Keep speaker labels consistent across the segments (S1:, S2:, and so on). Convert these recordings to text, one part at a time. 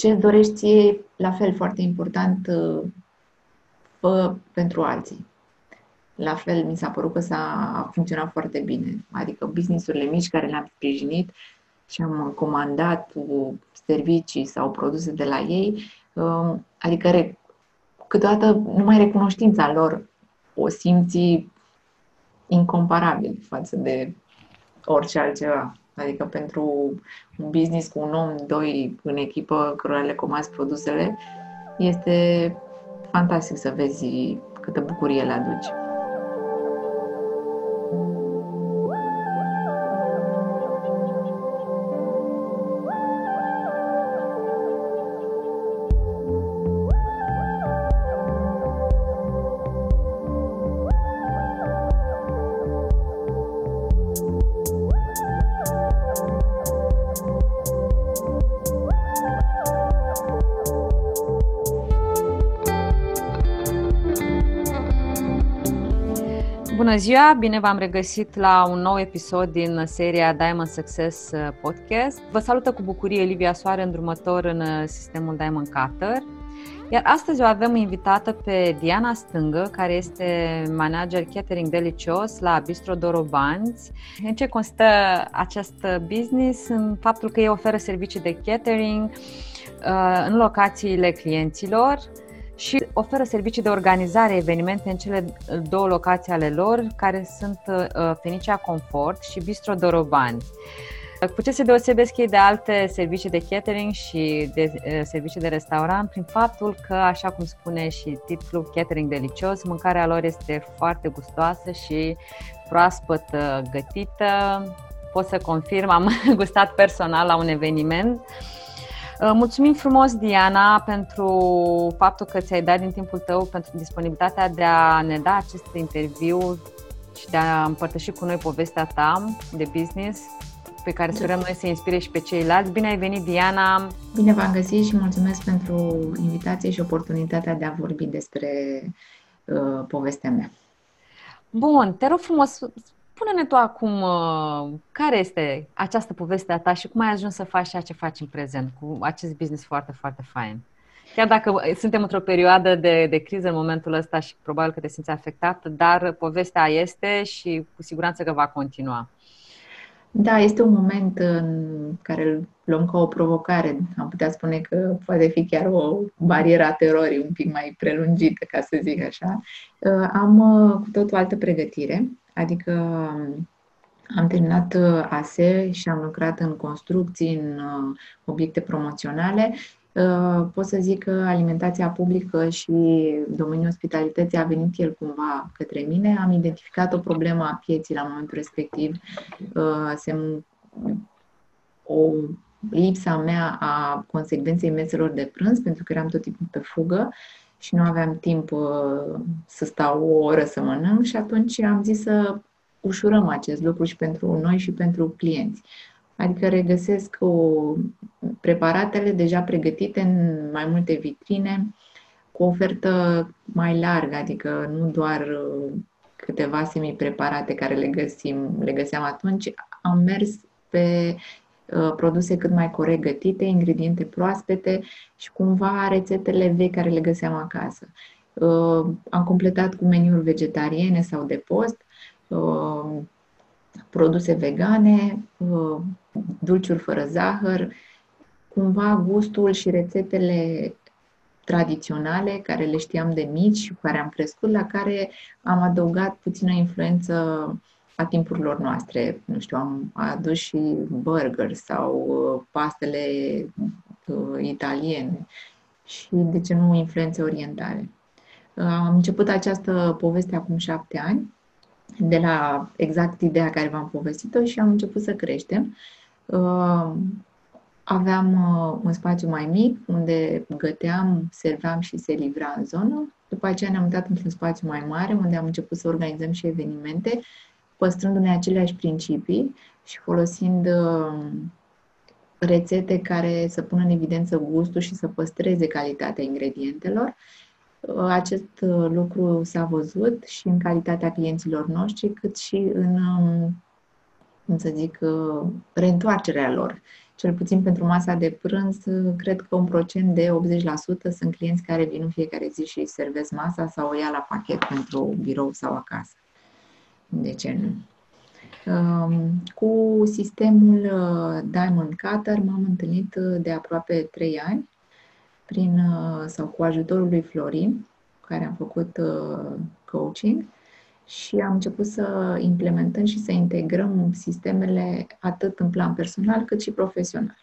S1: ce dorești ție, la fel, foarte important, fă pentru alții. La fel, mi s-a părut că s-a funcționat foarte bine. Adică businessurile mici care le-am sprijinit și am comandat servicii sau produse de la ei, um, adică câteodată numai recunoștința lor o simți incomparabil față de orice altceva. Adică pentru un business cu un om, doi în echipă, cărora le comați produsele, este fantastic să vezi câtă bucurie le aduci.
S2: Bună ziua, bine v-am regăsit la un nou episod din seria Diamond Success uh, Podcast. Vă salută cu bucurie Livia Soare, îndrumător în uh, sistemul Diamond Cutter. Iar astăzi o avem invitată pe Diana Stângă, care este manager catering delicios la Bistro Dorobanți. În ce constă acest business? În faptul că ei oferă servicii de catering uh, în locațiile clienților, și oferă servicii de organizare evenimente în cele două locații ale lor, care sunt uh, Fenicia Comfort și Bistro Dorobani. Cu ce se deosebesc ei de alte servicii de catering și de uh, servicii de restaurant? Prin faptul că, așa cum spune și titlul Catering Delicios, mâncarea lor este foarte gustoasă și proaspăt uh, gătită. Pot să confirm, am gustat personal la un eveniment uh, Uh, mulțumim frumos, Diana, pentru faptul că ți-ai dat din timpul tău, pentru disponibilitatea de a ne da acest interviu și de a împărtăși cu noi povestea ta de business pe care sperăm noi să inspire și pe ceilalți. Bine ai venit, Diana!
S1: Bine v-am găsit și mulțumesc pentru invitație și oportunitatea de a vorbi despre uh, povestea mea.
S2: Bun, te rog frumos, Spune-ne tu acum uh, care este această poveste a ta și cum ai ajuns să faci ceea ce faci în prezent cu acest business foarte, foarte fain. Chiar dacă uh, suntem într-o perioadă de, de criză în momentul ăsta și probabil că te simți afectat, dar povestea este și cu siguranță că va continua.
S1: Da, este un moment în care îl luăm ca o provocare. Am putea spune că poate fi chiar o barieră a terorii un pic mai prelungită, ca să zic așa. Uh, am cu tot o altă pregătire. Adică am terminat uh, ASE și am lucrat în construcții, în uh, obiecte promoționale. Uh, pot să zic că alimentația publică și domeniul ospitalității a venit el cumva către mine. Am identificat o problemă a pieții la momentul respectiv. O lipsa mea a consecvenței meselor de prânz, pentru că eram tot timpul pe fugă și nu aveam timp uh, să stau o oră să mănânc și atunci am zis să ușurăm acest lucru și pentru noi și pentru clienți. Adică regăsesc o, preparatele deja pregătite în mai multe vitrine, cu ofertă mai largă, adică nu doar uh, câteva semi-preparate care le găsim, le găseam atunci, am mers pe Uh, produse cât mai corect gătite, ingrediente proaspete și cumva rețetele vechi care le găseam acasă. Uh, am completat cu meniuri vegetariene sau de post, uh, produse vegane, dulciuri fără zahăr, cumva gustul și rețetele tradiționale care le știam de mici și cu care am crescut, la care am adăugat puțină influență a timpurilor noastre. Nu știu, am adus și burger sau uh, pastele uh, italiene și, de ce nu, influențe orientale. Uh, am început această poveste acum șapte ani, de la exact ideea care v-am povestit-o și am început să creștem. Aveam un spațiu mai mic unde găteam, serveam și se livra în zonă. După aceea ne-am mutat într-un spațiu mai mare unde am început să organizăm și evenimente păstrându-ne aceleași principii și folosind uh, rețete care să pună în evidență gustul și să păstreze calitatea ingredientelor. Uh, acest uh, lucru s-a văzut și în calitatea clienților noștri, cât și în, um, cum să zic, reîntoarcerea lor. cel puțin pentru masa de prânz, cred că un procent de 80% sunt clienți care vin în fiecare zi și servesc masa sau o ia la pachet pentru birou sau acasă. De ce nu? Um, cu sistemul uh, Diamond Cutter m-am întâlnit uh, de aproape 3 ani prin, uh, sau cu ajutorul lui Florin, care am făcut coaching și am început să implementăm și să integrăm sistemele atât în plan personal cât și profesional.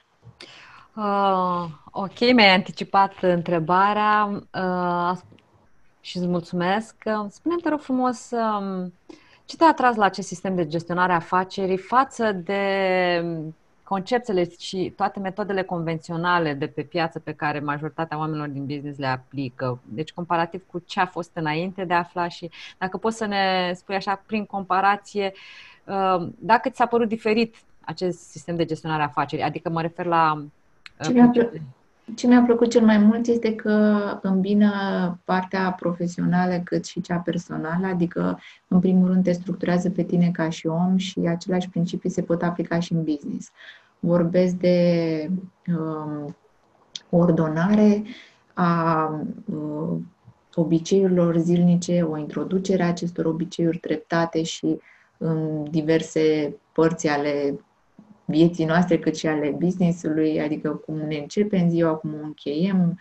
S2: Uh, ok, mi-ai anticipat întrebarea uh, și îți mulțumesc. Spune-mi, te rog frumos, uh, ce te-a atras la acest sistem de gestionare a afacerii față de conceptele și toate metodele convenționale de pe piață pe care majoritatea oamenilor din business le aplică. Deci comparativ cu ce a fost înainte de a afla și dacă poți să ne spui așa prin comparație, uh, dacă ți s-a părut diferit acest sistem de gestionare a afacerii, adică mă refer la
S1: uh, ce mi-a, plă- ce mi-a plăcut cel mai mult este că îmbină partea profesională cât și cea personală, adică în primul rând te structurează pe tine ca și om și aceleași principii se pot aplica și în business. Vorbesc de um, ordonare a uh, obiceiurilor zilnice, o introducere a acestor obiceiuri treptate și în diverse părți ale vieții noastre, cât și ale business-ului, adică cum ne începem ziua, cum o încheiem.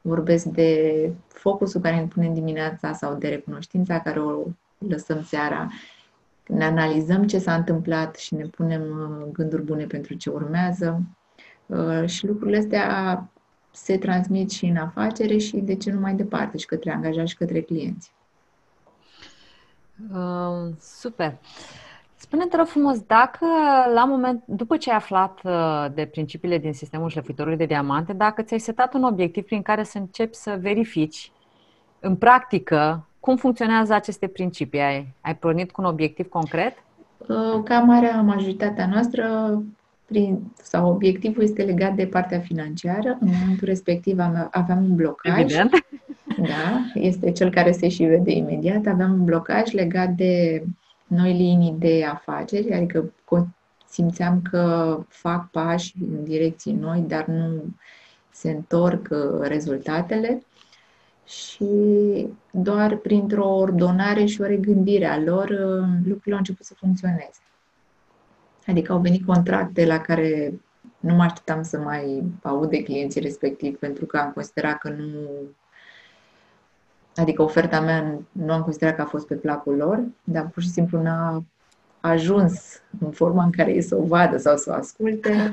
S1: Vorbesc de focusul care ne punem dimineața sau de recunoștința care o lăsăm seara. Ne analizăm ce s-a întâmplat și ne punem uh, gânduri bune pentru ce urmează. Uh, și lucrurile astea se transmit și în afacere și de ce nu mai departe, și către angajați și către clienți.
S2: Uh, super. Uh, Spune-te rog frumos, dacă la moment, după ce ai aflat uh, de principiile din sistemul șlefuitorului de diamante, dacă ți-ai setat un obiectiv prin care să începi să verifici în practică cum funcționează aceste principii, ai, ai pornit cu un obiectiv concret?
S1: Uh, ca marea majoritatea noastră, prin, sau obiectivul este legat de partea financiară. În momentul respectiv aveam un blocaj.
S2: Evident.
S1: Da, este cel care se și vede imediat. Aveam un blocaj legat de noi linii de afaceri, adică simțeam că fac pași în direcții noi, dar nu se întorc uh, rezultatele și doar printr-o ordonare și o regândire a lor uh, lucrurile au început să funcționeze. Adică au venit contracte la care nu mă așteptam să mai aud de clienții respectiv pentru că am considerat că nu Adică oferta mea nu am considerat că a fost pe placul lor, dar pur și simplu n-a ajuns în forma în care ei să o vadă sau să o asculte.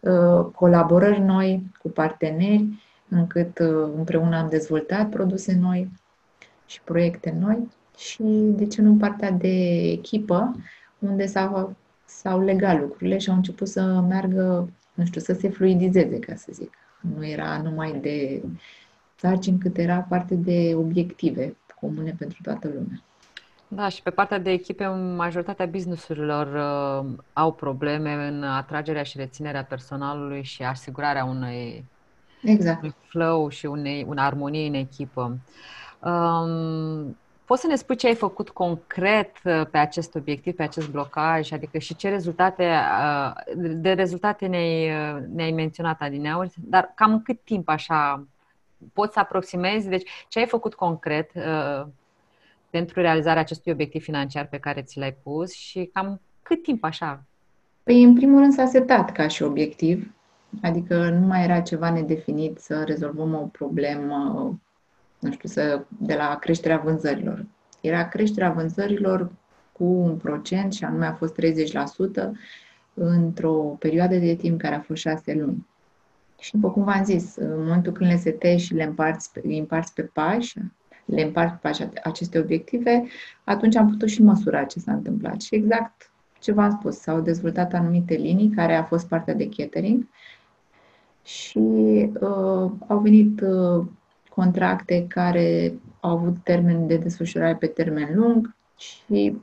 S1: Uh, colaborări noi cu parteneri, încât uh, împreună am dezvoltat produse noi și proiecte noi și, de ce nu, partea de echipă, unde s-au, s-au legat lucrurile și au început să meargă, nu știu, să se fluidizeze, ca să zic. Nu era numai de sarcini cât era parte de obiective comune pentru toată lumea.
S2: Da, și pe partea de echipe, majoritatea businessurilor uh, au probleme în atragerea și reținerea personalului și asigurarea unei
S1: exact.
S2: unui flow și unei, unei armonie în echipă. Um, poți să ne spui ce ai făcut concret uh, pe acest obiectiv, pe acest blocaj, adică și ce rezultate, uh, de rezultate ne-ai, uh, ne-ai menționat adineauri, dar cam cât timp așa poți să aproximezi, deci ce ai făcut concret uh, pentru realizarea acestui obiectiv financiar pe care ți l-ai pus și cam cât timp așa?
S1: Păi, în primul rând s-a setat ca și obiectiv, adică nu mai era ceva nedefinit să rezolvăm o problemă, nu știu, să, de la creșterea vânzărilor. Era creșterea vânzărilor cu un procent și anume a fost 30% într-o perioadă de timp care a fost șase luni. Și după cum v-am zis, în momentul când le setezi și le împarți, îi împarți pe pași, le împarți pe pași aceste obiective, atunci am putut și măsura ce s-a întâmplat. Și exact ce v-am spus, s-au dezvoltat anumite linii care a fost partea de catering și uh, au venit uh, contracte care au avut termen de desfășurare pe termen lung și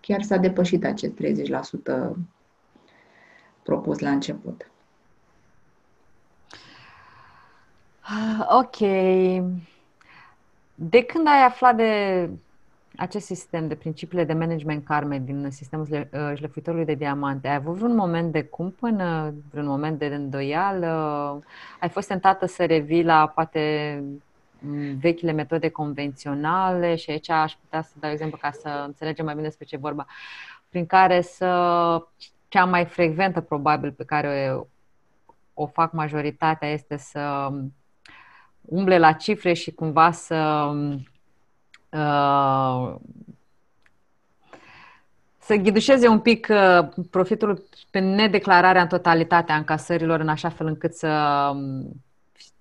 S1: chiar s-a depășit acest 30% propus la început.
S2: Ok. De când ai aflat de acest sistem de principiile de management karme din sistemul șlefuitorului uh, de diamante, ai avut vreun moment de cumpănă, vreun moment de îndoială? Ai fost tentată să revii la poate vechile metode convenționale și aici aș putea să dau exemplu ca să înțelegem mai bine despre ce vorba, prin care să cea mai frecventă probabil pe care o, o fac majoritatea este să umble la cifre și cumva să uh, să ghidușeze un pic uh, profitul pe nedeclararea în totalitate a încasărilor în așa fel încât să um,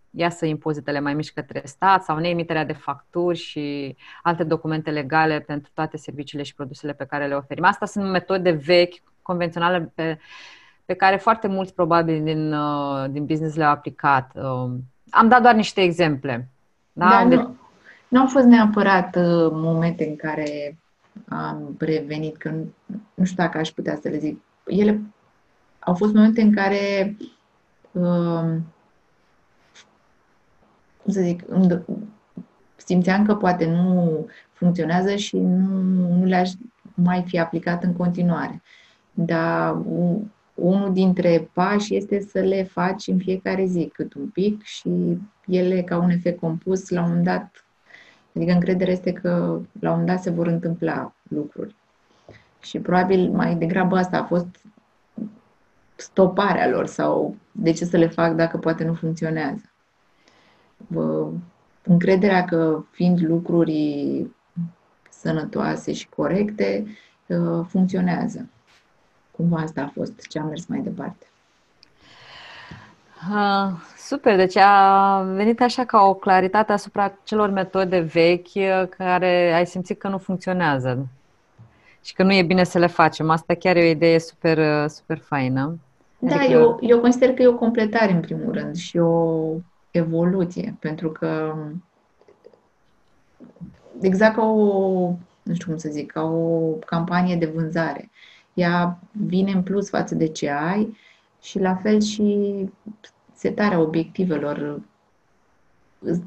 S2: iasă impozitele mai mici către stat sau neemiterea de facturi și alte documente legale pentru toate serviciile și produsele pe care le oferim. Asta sunt metode vechi, convenționale, pe, pe care foarte mulți probabil din, uh, din business le-au aplicat. Um, am dat doar niște exemple.
S1: Da? da deci... nu, nu au fost neapărat uh, momente în care am prevenit, că nu, nu știu dacă aș putea să le zic. Ele au fost momente în care uh, cum să zic, simțeam că poate nu funcționează și nu, nu le-aș mai fi aplicat în continuare. Dar unul dintre pași este să le faci în fiecare zi, cât un pic și ele, ca un efect compus, la un moment dat, adică încrederea este că la un moment dat se vor întâmpla lucruri. Și probabil mai degrabă asta a fost stoparea lor sau de ce să le fac dacă poate nu funcționează încrederea că fiind lucruri sănătoase și corecte, uh, funcționează. Cumva asta a fost ce a mers mai departe.
S2: Uh, super, deci a venit așa ca o claritate asupra celor metode vechi uh, care ai simțit că nu funcționează și că nu e bine să le facem. Asta chiar e o idee super, uh, super faină.
S1: Da, adică... eu, eu consider că e o completare în primul rând și o evoluție, pentru că exact ca o, nu știu cum să zic, ca o campanie de vânzare. Ea vine în plus față de ce ai și la fel și setarea obiectivelor îți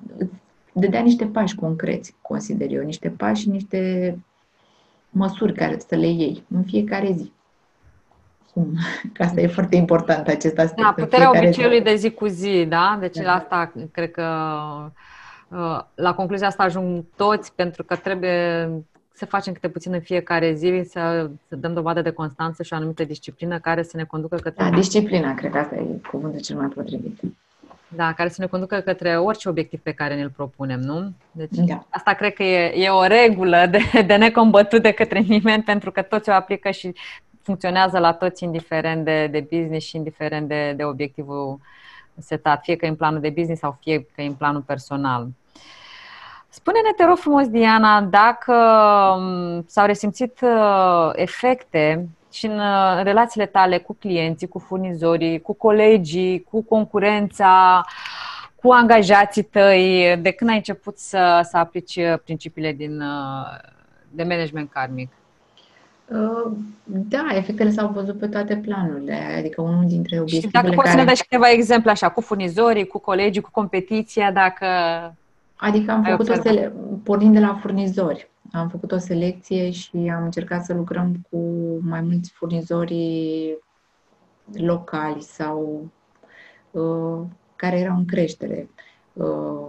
S1: dădea niște pași concreți, consider eu, niște pași și niște măsuri care să le iei în fiecare zi cum. Că asta e foarte important, acest aspect.
S2: Da, puterea obiceiului zi. de zi cu zi, da? Deci da. la asta cred că uh, la concluzia asta ajung toți pentru că trebuie să facem câte puțin în fiecare zi, să, să dăm dovadă de constanță și o anumită disciplină care să ne conducă către...
S1: Da, disciplina, cred că asta e cuvântul cel mai potrivit.
S2: Da, care să ne conducă către orice obiectiv pe care ne-l propunem, nu? Deci da. asta cred că e, e o regulă de, de necombătut de către nimeni, pentru că toți o aplică și funcționează la toți, indiferent de, de business și indiferent de, de obiectivul setat, fie că e în planul de business sau fie că e în planul personal. Spune-ne, te rog frumos, Diana, dacă um, s-au resimțit uh, efecte și în uh, relațiile tale cu clienții, cu furnizorii, cu colegii, cu concurența, cu angajații tăi, de când ai început să, să aplici uh, principiile din, de management karmic?
S1: Uh, da, efectele s-au văzut pe toate planurile, adică unul dintre obiectivele Și
S2: dacă poți
S1: care...
S2: să ne dai câteva exemple așa, cu furnizorii, cu colegii, cu competiția, dacă...
S1: Adică am făcut o sele... pornind de la furnizori. Am făcut o selecție și am încercat să lucrăm cu mai mulți furnizori locali sau uh, care erau în creștere. Uh,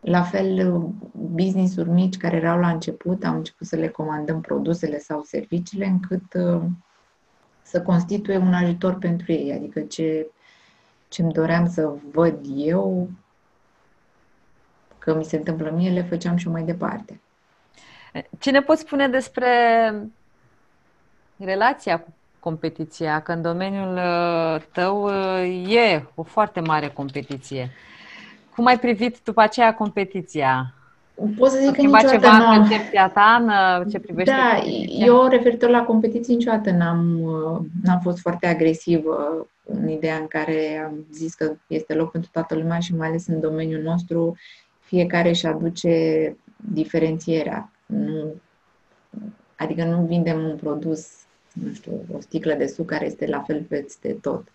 S1: la fel, business-uri mici care erau la început, am început să le comandăm produsele sau serviciile încât uh, să constituie un ajutor pentru ei. Adică ce ce îmi doream să văd eu că mi se întâmplă mie, le făceam și eu mai departe.
S2: Ce ne poți spune despre relația cu competiția? Că în domeniul uh, tău uh, e o foarte mare competiție. Cum ai privit după aceea competiția?
S1: Pot să zic că niciodată ceva
S2: în concepția ta în ce privește
S1: Da, competiția? eu referitor la competiții niciodată n-am, n-am fost foarte agresivă în ideea în care am zis că este loc pentru toată lumea și mai ales în domeniul nostru fiecare își aduce diferențierea. Nu, adică nu vindem un produs, nu știu, o sticlă de suc care este la fel peste tot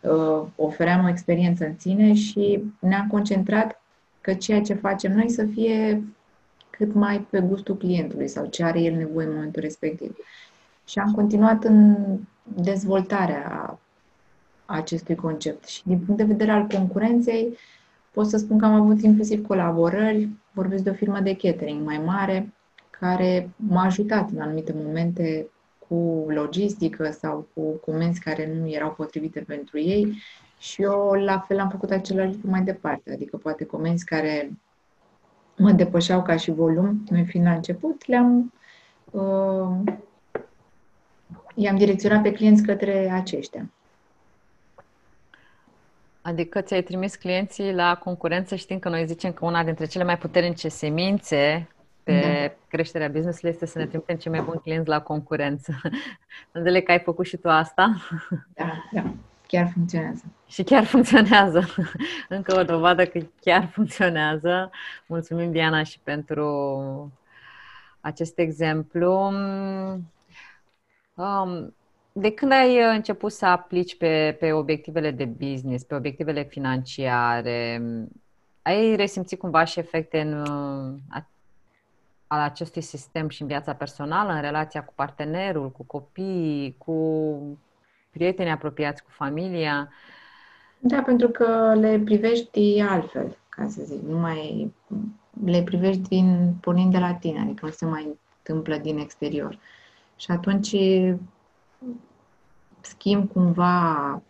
S1: uh, ofeream o experiență în sine și ne-am concentrat că ceea ce facem noi să fie cât cât mai pe gustul clientului sau ce are el nevoie în momentul respectiv. Și am continuat în dezvoltarea acestui concept. Și din punct de vedere al concurenței, pot să spun că am avut inclusiv colaborări, vorbesc de o firmă de catering mai mare, care m-a ajutat în anumite momente cu logistică sau cu comenzi care nu erau potrivite pentru ei și eu la fel am făcut același lucru mai departe, adică poate comenzi care mă depășeau ca și volum, noi fiind la început, le-am uh, i-am direcționat pe clienți către aceștia.
S2: Adică ți-ai trimis clienții la concurență știind că noi zicem că una dintre cele mai puternice semințe pe da. creșterea business este să ne trimitem cei mai buni clienți la concurență. Înțeleg că ai făcut și tu asta?
S1: Da, da. Chiar funcționează.
S2: Și chiar funcționează. Încă o dovadă că chiar funcționează. Mulțumim, Diana, și pentru acest exemplu. Um, de când ai început să aplici pe, pe obiectivele de business, pe obiectivele financiare, ai resimțit cumva și efecte în, al acestui sistem și în viața personală, în relația cu partenerul, cu copiii, cu prietenii apropiați, cu familia?
S1: Da, pentru că le privești altfel, ca să zic. Nu mai le privești din, pornind de la tine, adică nu se mai întâmplă din exterior. Și atunci schimb cumva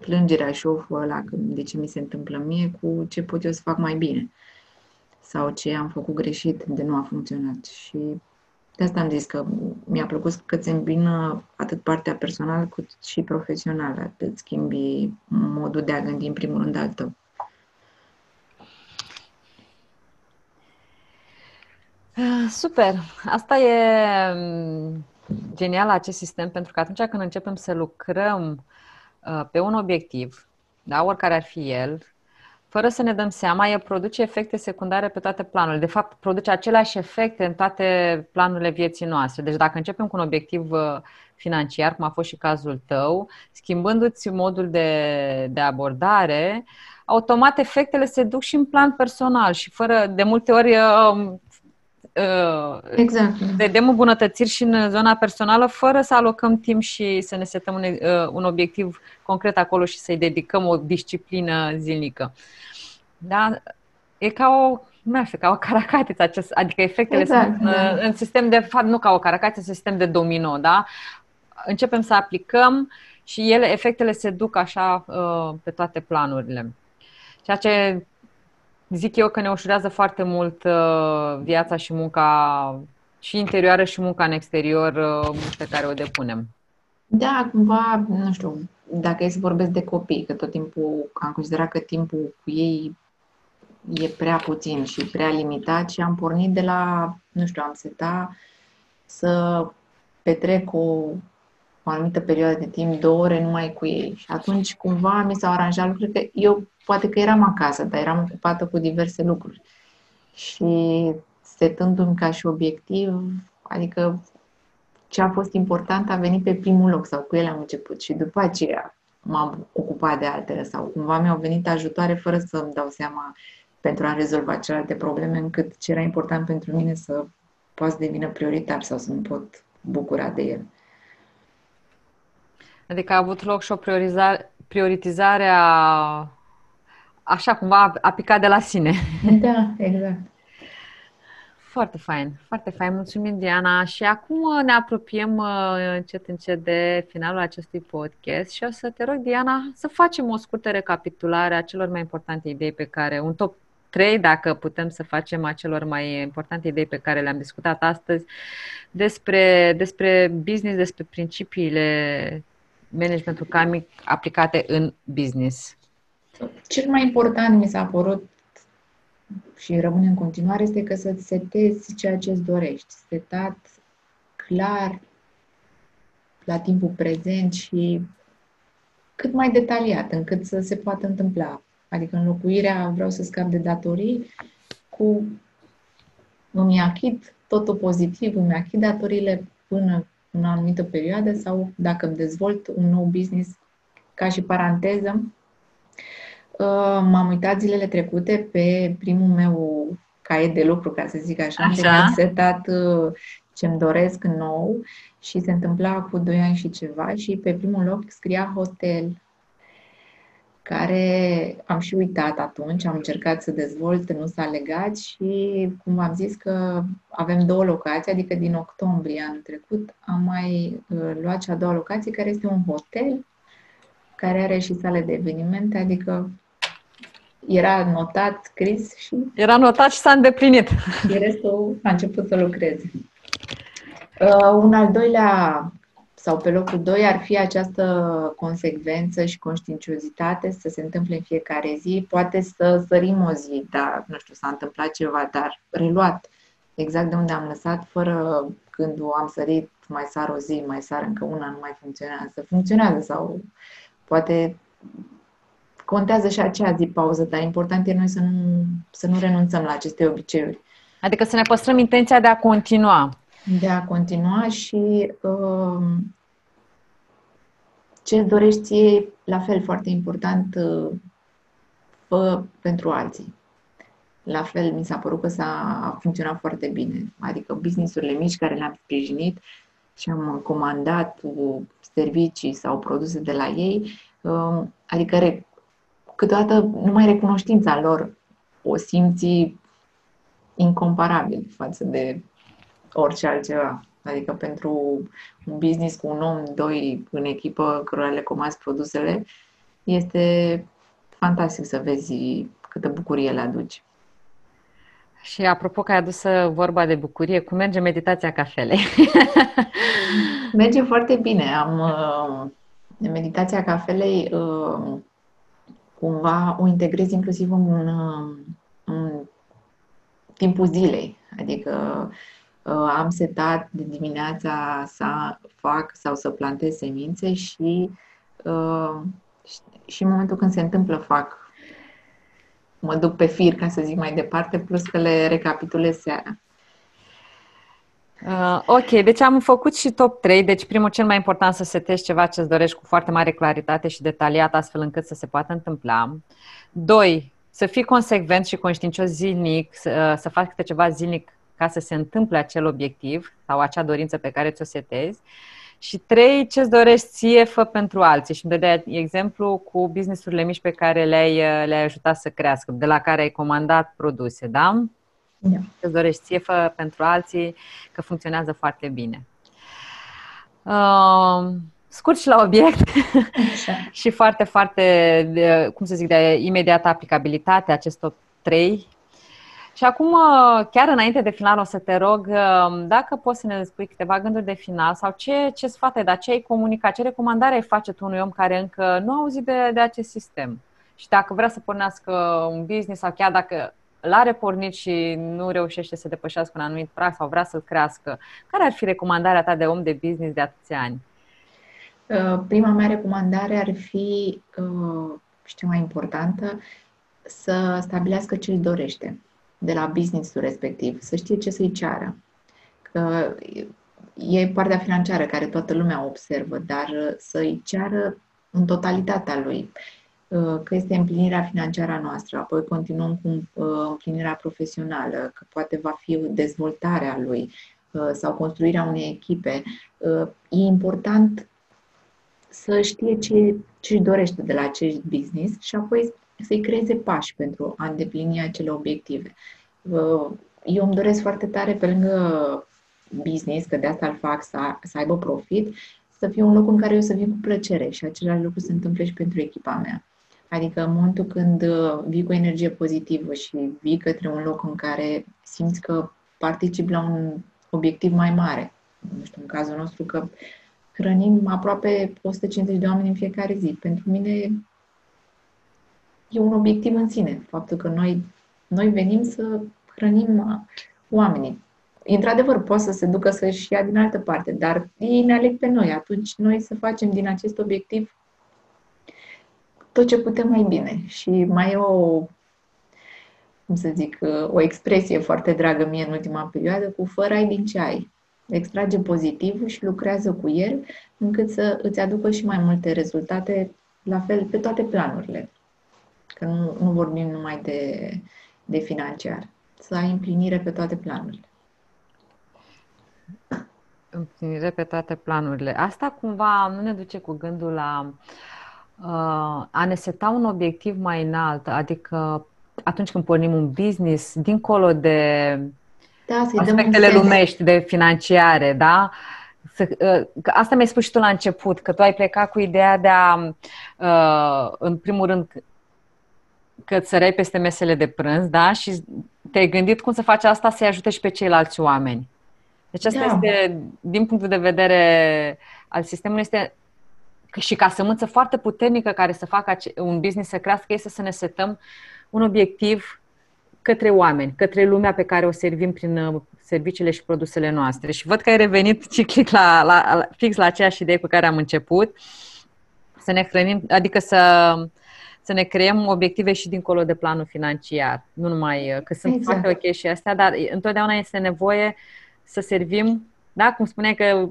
S1: plângerea și oful ăla de ce mi se întâmplă mie cu ce pot eu să fac mai bine sau ce am făcut greșit de nu a funcționat. Și de asta am zis că mi-a plăcut că ți îmbină atât partea personală cât și profesională. Îți schimbi modul de a gândi în primul rând al tău.
S2: Ah, super! Asta e mm, genial acest sistem pentru că atunci când începem să lucrăm uh, pe un obiectiv, da, oricare ar fi el, fără să ne dăm seama, el produce efecte secundare pe toate planurile. De fapt, produce aceleași efecte în toate planurile vieții noastre. Deci dacă începem cu un obiectiv uh, financiar, cum a fost și cazul tău, schimbându-ți modul de, de abordare, automat efectele se duc și în plan personal și fără, de multe ori, uh,
S1: uh, exact.
S2: vedem îmbunătățiri și în zona personală fără să alocăm timp și să ne setăm un, un obiectiv concret acolo și să-i dedicăm o disciplină zilnică. Da? E ca o, nu știu, ca o caracatiță, acest, adică efectele exact, sunt da. în sistem de, fapt, nu ca o caracatiță, sistem de domino, da? Începem să aplicăm și ele, efectele se duc așa uh, pe toate planurile. Ceea ce zic eu că ne ușurează foarte mult uh, viața și munca și interioară și munca în exterior uh, pe care o depunem.
S1: Da, cumva, nu știu, dacă e să vorbesc de copii, că tot timpul am considerat că timpul cu ei e prea puțin și prea limitat și am pornit de la, nu știu, am setat să petrec o, o anumită perioadă de timp, două ore numai cu ei. Și atunci cumva mi s-au aranjat lucruri că eu poate că eram acasă, dar eram ocupată cu diverse lucruri. Și setându-mi ca și obiectiv, adică ce a fost important a venit pe primul loc sau cu el am început și după aceea m-am ocupat de altele sau cumva mi-au venit ajutoare fără să-mi dau seama pentru a rezolva celelalte probleme, încât ce era important pentru mine să poată să devină prioritar sau să nu pot bucura de el.
S2: Adică a avut loc și o priorizare, prioritizare a, așa cumva a picat de la sine.
S1: Da, exact.
S2: Foarte fain, foarte fain. Mulțumim, Diana. Și acum uh, ne apropiem uh, încet, încet de finalul acestui podcast și o să te rog, Diana, să facem o scurtă recapitulare a celor mai importante idei pe care, un top 3, dacă putem să facem a celor mai importante idei pe care le-am discutat astăzi, despre, despre business, despre principiile managementul karmic aplicate în business.
S1: Cel mai important mi s-a părut și rămâne în continuare este că să-ți setezi ceea ce îți dorești. Setat clar, la timpul prezent și cât mai detaliat, încât să se poată întâmpla. Adică înlocuirea, vreau să scap de datorii, cu îmi achit totul pozitiv, îmi achit datoriile până în o anumită perioadă sau dacă îmi dezvolt un nou business ca și paranteză, Uh, m-am uitat zilele trecute pe primul meu caiet de lucru, ca să zic așa, așa. am setat uh, ce-mi doresc nou și se întâmpla cu 2 ani și ceva și pe primul loc scria hotel care am și uitat atunci, am încercat să dezvolt, nu s-a legat și, cum v-am zis, că avem două locații, adică din octombrie anul trecut am mai uh, luat cea a doua locație, care este un hotel, care are și sale de evenimente, adică era notat, scris și...
S2: Era notat și s-a îndeplinit.
S1: Și restul a început să lucreze. Uh, un al doilea sau pe locul 2 ar fi această consecvență și conștiinciozitate să se întâmple în fiecare zi. Poate să sărim o zi, dar nu știu, s-a întâmplat ceva, dar reluat exact de unde am lăsat, fără când o am sărit, mai sar o zi, mai sar încă una, nu mai funcționează. Funcționează sau poate contează și acea zi pauză, dar important e noi să nu, să nu renunțăm la aceste obiceiuri.
S2: Adică să ne păstrăm intenția de a continua
S1: de a continua și uh, ce dorești ție, la fel, foarte important, uh, fă pentru alții. La fel, mi s-a părut că s-a funcționat foarte bine. Adică businessurile mici care le-am sprijinit și am comandat uh, servicii sau produse de la ei, uh, adică câteodată numai recunoștința lor o simți incomparabil față de orice altceva. Adică pentru un business cu un om, doi în echipă, cărora le comați produsele, este fantastic să vezi câtă bucurie le aduci.
S2: Și apropo că ai adus vorba de bucurie, cum merge meditația cafelei?
S1: merge foarte bine. Am uh, meditația cafelei uh, cumva o integrez inclusiv în, uh, în timpul zilei. Adică Uh, am setat de dimineața să fac sau să plantez semințe și, uh, și în momentul când se întâmplă fac mă duc pe fir, ca să zic mai departe, plus că le recapitulez seara.
S2: Uh, ok, deci am făcut și top 3. Deci, primul, cel mai important să setezi ceva ce îți dorești cu foarte mare claritate și detaliat, astfel încât să se poată întâmpla. Doi, să fii consecvent și conștiincios zilnic, să, uh, să faci câte ceva zilnic ca să se întâmple acel obiectiv sau acea dorință pe care ți-o setezi. Și trei, ce-ți dorești ție, fă pentru alții. Și îmi dădea exemplu cu businessurile mici pe care le-ai, le-ai ajutat să crească, de la care ai comandat produse, da? Da. Ce-ți dorești ție, fă pentru alții, că funcționează foarte bine. Uh, scurt și la obiect și foarte, foarte, de, cum să zic, de imediată aplicabilitate acestor trei și acum, uh, chiar înainte de final, o să te rog uh, dacă poți să ne spui câteva gânduri de final sau ce, ce sfat ai dat, ce ai comunicat, ce recomandare ai face tu unui om care încă nu a auzit de, de acest sistem. Și dacă vrea să pornească un business sau chiar dacă l-are pornit și nu reușește să depășească un anumit prag sau vrea să-l crească, care ar fi recomandarea ta de om de business de atâția ani?
S1: Uh, prima mea recomandare ar fi, știu mai importantă, să stabilească ce își dorește de la businessul respectiv, să știe ce să-i ceară. Că e partea financiară care toată lumea observă, dar să-i ceară în totalitatea lui, că este împlinirea financiară a noastră, apoi continuăm cu uh, împlinirea profesională, că poate va fi dezvoltarea lui uh, sau construirea unei echipe. Uh, e important să știe ce, ce își dorește de la acest business și apoi să-i creeze pași pentru a îndeplini acele obiective. Eu îmi doresc foarte tare, pe lângă business, că de asta îl fac, să, să aibă profit, să fie un loc în care eu să vin cu plăcere și același lucru se întâmplă și pentru echipa mea. Adică în momentul când uh, vii cu energie pozitivă și vii către un loc în care simți că participi la un obiectiv mai mare, nu știu, în cazul nostru că hrănim aproape 150 de oameni în fiecare zi. Pentru mine e un obiectiv în sine. Faptul că noi, noi venim să hrănim oamenii. Într-adevăr, poate să se ducă să-și ia din altă parte, dar ei ne aleg pe noi. Atunci noi să facem din acest obiectiv tot ce putem mai bine. Și mai e o, cum să zic, o expresie foarte dragă mie în ultima perioadă cu fără ai din ce ai. Extrage pozitivul și lucrează cu el încât să îți aducă și mai multe rezultate, la fel, pe toate planurile că nu, nu vorbim numai de, de financiar. să ai împlinire pe toate planurile.
S2: Împlinire pe toate planurile. Asta cumva nu ne duce cu gândul la uh, a ne seta un obiectiv mai înalt, adică atunci când pornim un business, dincolo de da, aspectele lumești, de financiare, da? Să, uh, că asta mi-ai spus și tu la început, că tu ai plecat cu ideea de a, uh, în primul rând, că săreai peste mesele de prânz, da? Și te-ai gândit cum să faci asta să-i ajute și pe ceilalți oameni. Deci asta da. este, din punctul de vedere al sistemului, este și ca sămânță foarte puternică care să facă un business să crească este să ne setăm un obiectiv către oameni, către lumea pe care o servim prin uh, serviciile și produsele noastre. Și văd că ai revenit ciclic la, la, la, fix la aceeași idee cu care am început, să ne hrănim, adică să, să ne creăm obiective și dincolo de planul financiar. Nu numai uh, că sunt exact. foarte ok și astea, dar întotdeauna este nevoie să servim, da, cum spuneai că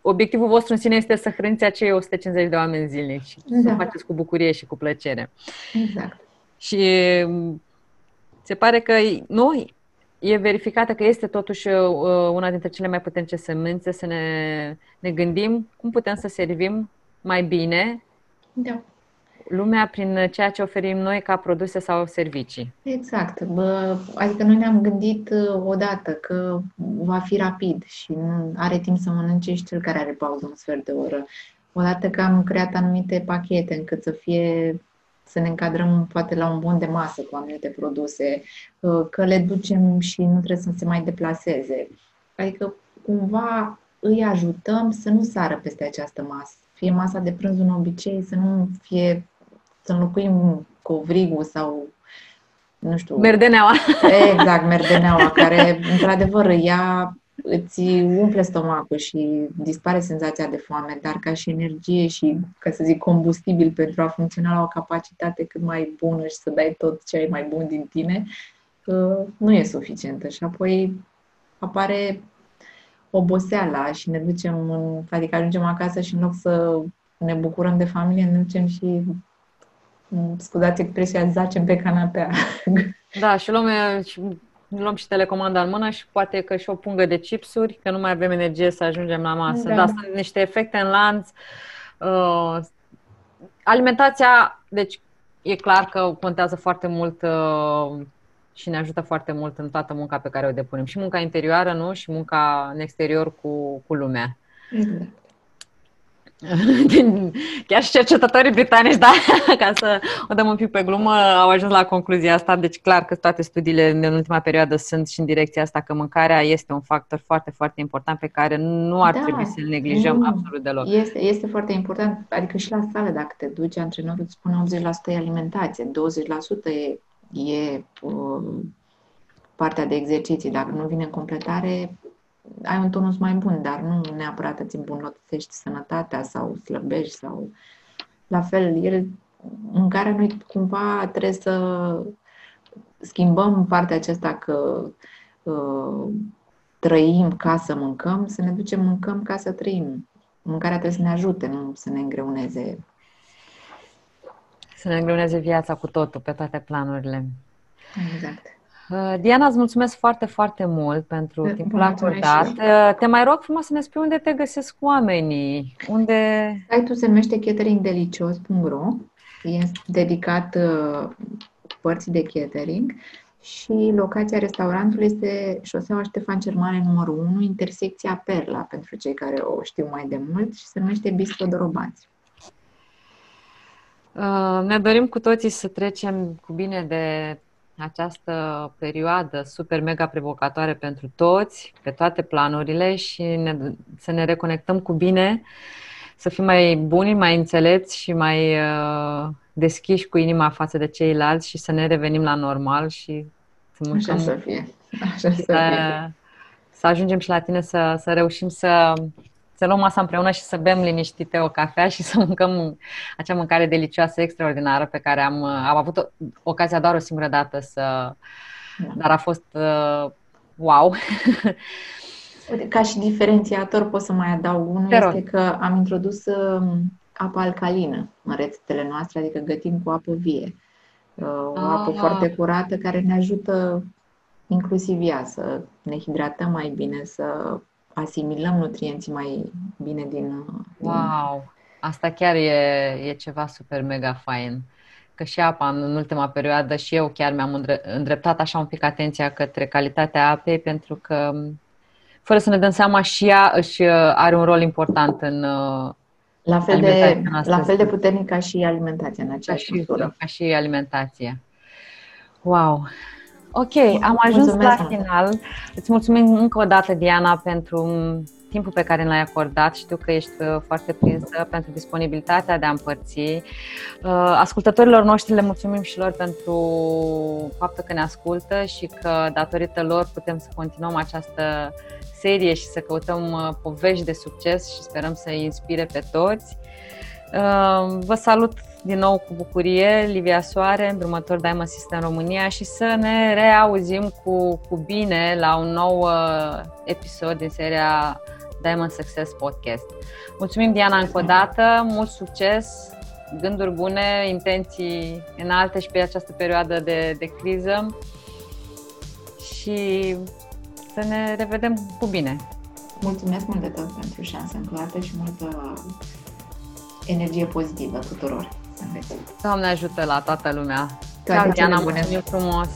S2: obiectivul vostru în sine este să hrăniți acei 150 de oameni zilnic și exact. să faceți cu bucurie și cu plăcere.
S1: Exact.
S2: Și se pare că nu e verificată că este totuși uh, una dintre cele mai puternice semințe să ne, ne gândim cum putem să servim mai bine
S1: da.
S2: Lumea prin ceea ce oferim noi ca produse sau servicii.
S1: Exact. Bă, adică noi ne-am gândit uh, odată că va fi rapid și nu are timp să mănânce și cel care are pauză un sfert de oră. Odată că am creat anumite pachete încât să fie să ne încadrăm poate la un bun de masă cu anumite produse, uh, că le ducem și nu trebuie să se mai deplaseze. Adică cumva îi ajutăm să nu sară peste această masă. Fie masa de prânz un obicei, să nu fie să înlocuim covrigul sau nu știu.
S2: Merdeneaua.
S1: Exact, merdeneaua, care într-adevăr ia îți umple stomacul și dispare senzația de foame, dar ca și energie și, ca să zic, combustibil pentru a funcționa la o capacitate cât mai bună și să dai tot ce ai mai bun din tine, nu e suficientă. Și apoi apare oboseala și ne ducem în, adică ajungem acasă și în loc să ne bucurăm de familie, ne ducem și scuzați expresia, zacem pe canapea.
S2: Da, și luăm luăm și telecomanda în mână și poate că și o pungă de chipsuri, că nu mai avem energie să ajungem la masă. Da, da sunt niște efecte în lanț. Uh, alimentația, deci e clar că contează foarte mult uh, și ne ajută foarte mult în toată munca pe care o depunem. Și munca interioară, nu? Și munca în exterior cu, cu lumea. Exact. din, chiar și cercetătorii britanici, da, ca să o dăm un pic pe glumă, au ajuns la concluzia asta. Deci clar că toate studiile în ultima perioadă sunt și în direcția asta că mâncarea este un factor foarte, foarte important pe care nu ar da, trebui să-l neglijăm nu, absolut deloc.
S1: Este, este foarte important, adică și la sală, dacă te duci, antrenorul îți spune 80% e alimentație, 20% e, e uh, partea de exerciții. Dacă nu vine în completare, ai un tonus mai bun, dar nu neapărat îți îmbunătățești sănătatea sau slăbești sau... La fel, el, în care noi cumva trebuie să schimbăm partea aceasta că uh, trăim ca să mâncăm, să ne ducem mâncăm ca să trăim. Mâncarea trebuie să ne ajute, nu să ne îngreuneze.
S2: Să ne îngreuneze viața cu totul, pe toate planurile.
S1: Exact.
S2: Uh, Diana, îți mulțumesc foarte, foarte mult pentru de timpul acordat. Uh, te mai rog frumos să ne spui unde te găsesc oamenii. Unde...
S1: Site-ul se numește cateringdelicios.ro Este dedicat uh, părții de catering și locația restaurantului este șoseaua Ștefan Cermane numărul 1, intersecția Perla, pentru cei care o știu mai de mult, și se numește Bistro de Robanți.
S2: Ne dorim cu toții să trecem cu bine de această perioadă super mega provocatoare pentru toți, pe toate planurile și ne, să ne reconectăm cu bine, să fim mai buni, mai înțelepți și mai uh, deschiși cu inima față de ceilalți și să ne revenim la normal și
S1: să mâncăm. Așa să fie. Așa să, fie.
S2: să ajungem și la tine să, să reușim să să luăm masa împreună și să bem liniștite o cafea și să mâncăm acea mâncare delicioasă, extraordinară, pe care am, am avut ocazia doar o singură dată să... Da. Dar a fost uh, wow!
S1: Ca și diferențiator pot să mai adaug unul, este că am introdus uh, apă alcalină în rețetele noastre, adică gătim cu apă vie. Uh, o apă ah. foarte curată care ne ajută inclusiv ea, să ne hidratăm mai bine, să asimilăm nutrienții mai bine din... din...
S2: Wow! Asta chiar e, e ceva super mega fain. Că și apa în ultima perioadă și eu chiar mi-am îndreptat așa un pic atenția către calitatea apei pentru că fără să ne dăm seama și ea își are un rol important în
S1: la fel, de, la fel de puternic ca și alimentația în aceeași ca și, măsură.
S2: Ca și alimentația. Wow! Ok, am ajuns Mulțumesc. la final. Îți mulțumim încă o dată, Diana, pentru timpul pe care l-ai acordat. Știu că ești uh, foarte prinsă pentru disponibilitatea de a împărți. Uh, ascultătorilor noștri le mulțumim și lor pentru faptul că ne ascultă și că datorită lor putem să continuăm această serie și să căutăm uh, povești de succes și sperăm să îi inspire pe toți. Vă salut din nou cu bucurie, Livia Soare, îndrumător Diamond System România și să ne reauzim cu, cu bine la un nou uh, episod din seria Diamond Success Podcast. Mulțumim, Diana, încă o dată, mult succes, gânduri bune, intenții înalte și pe această perioadă de, de criză și să ne revedem cu bine.
S1: Mulțumesc mult de tot pentru șansă încă și multă energie pozitivă tuturor.
S2: Doamne ajută la toată lumea. Toate Ciao, Diana, mulțumim frumos!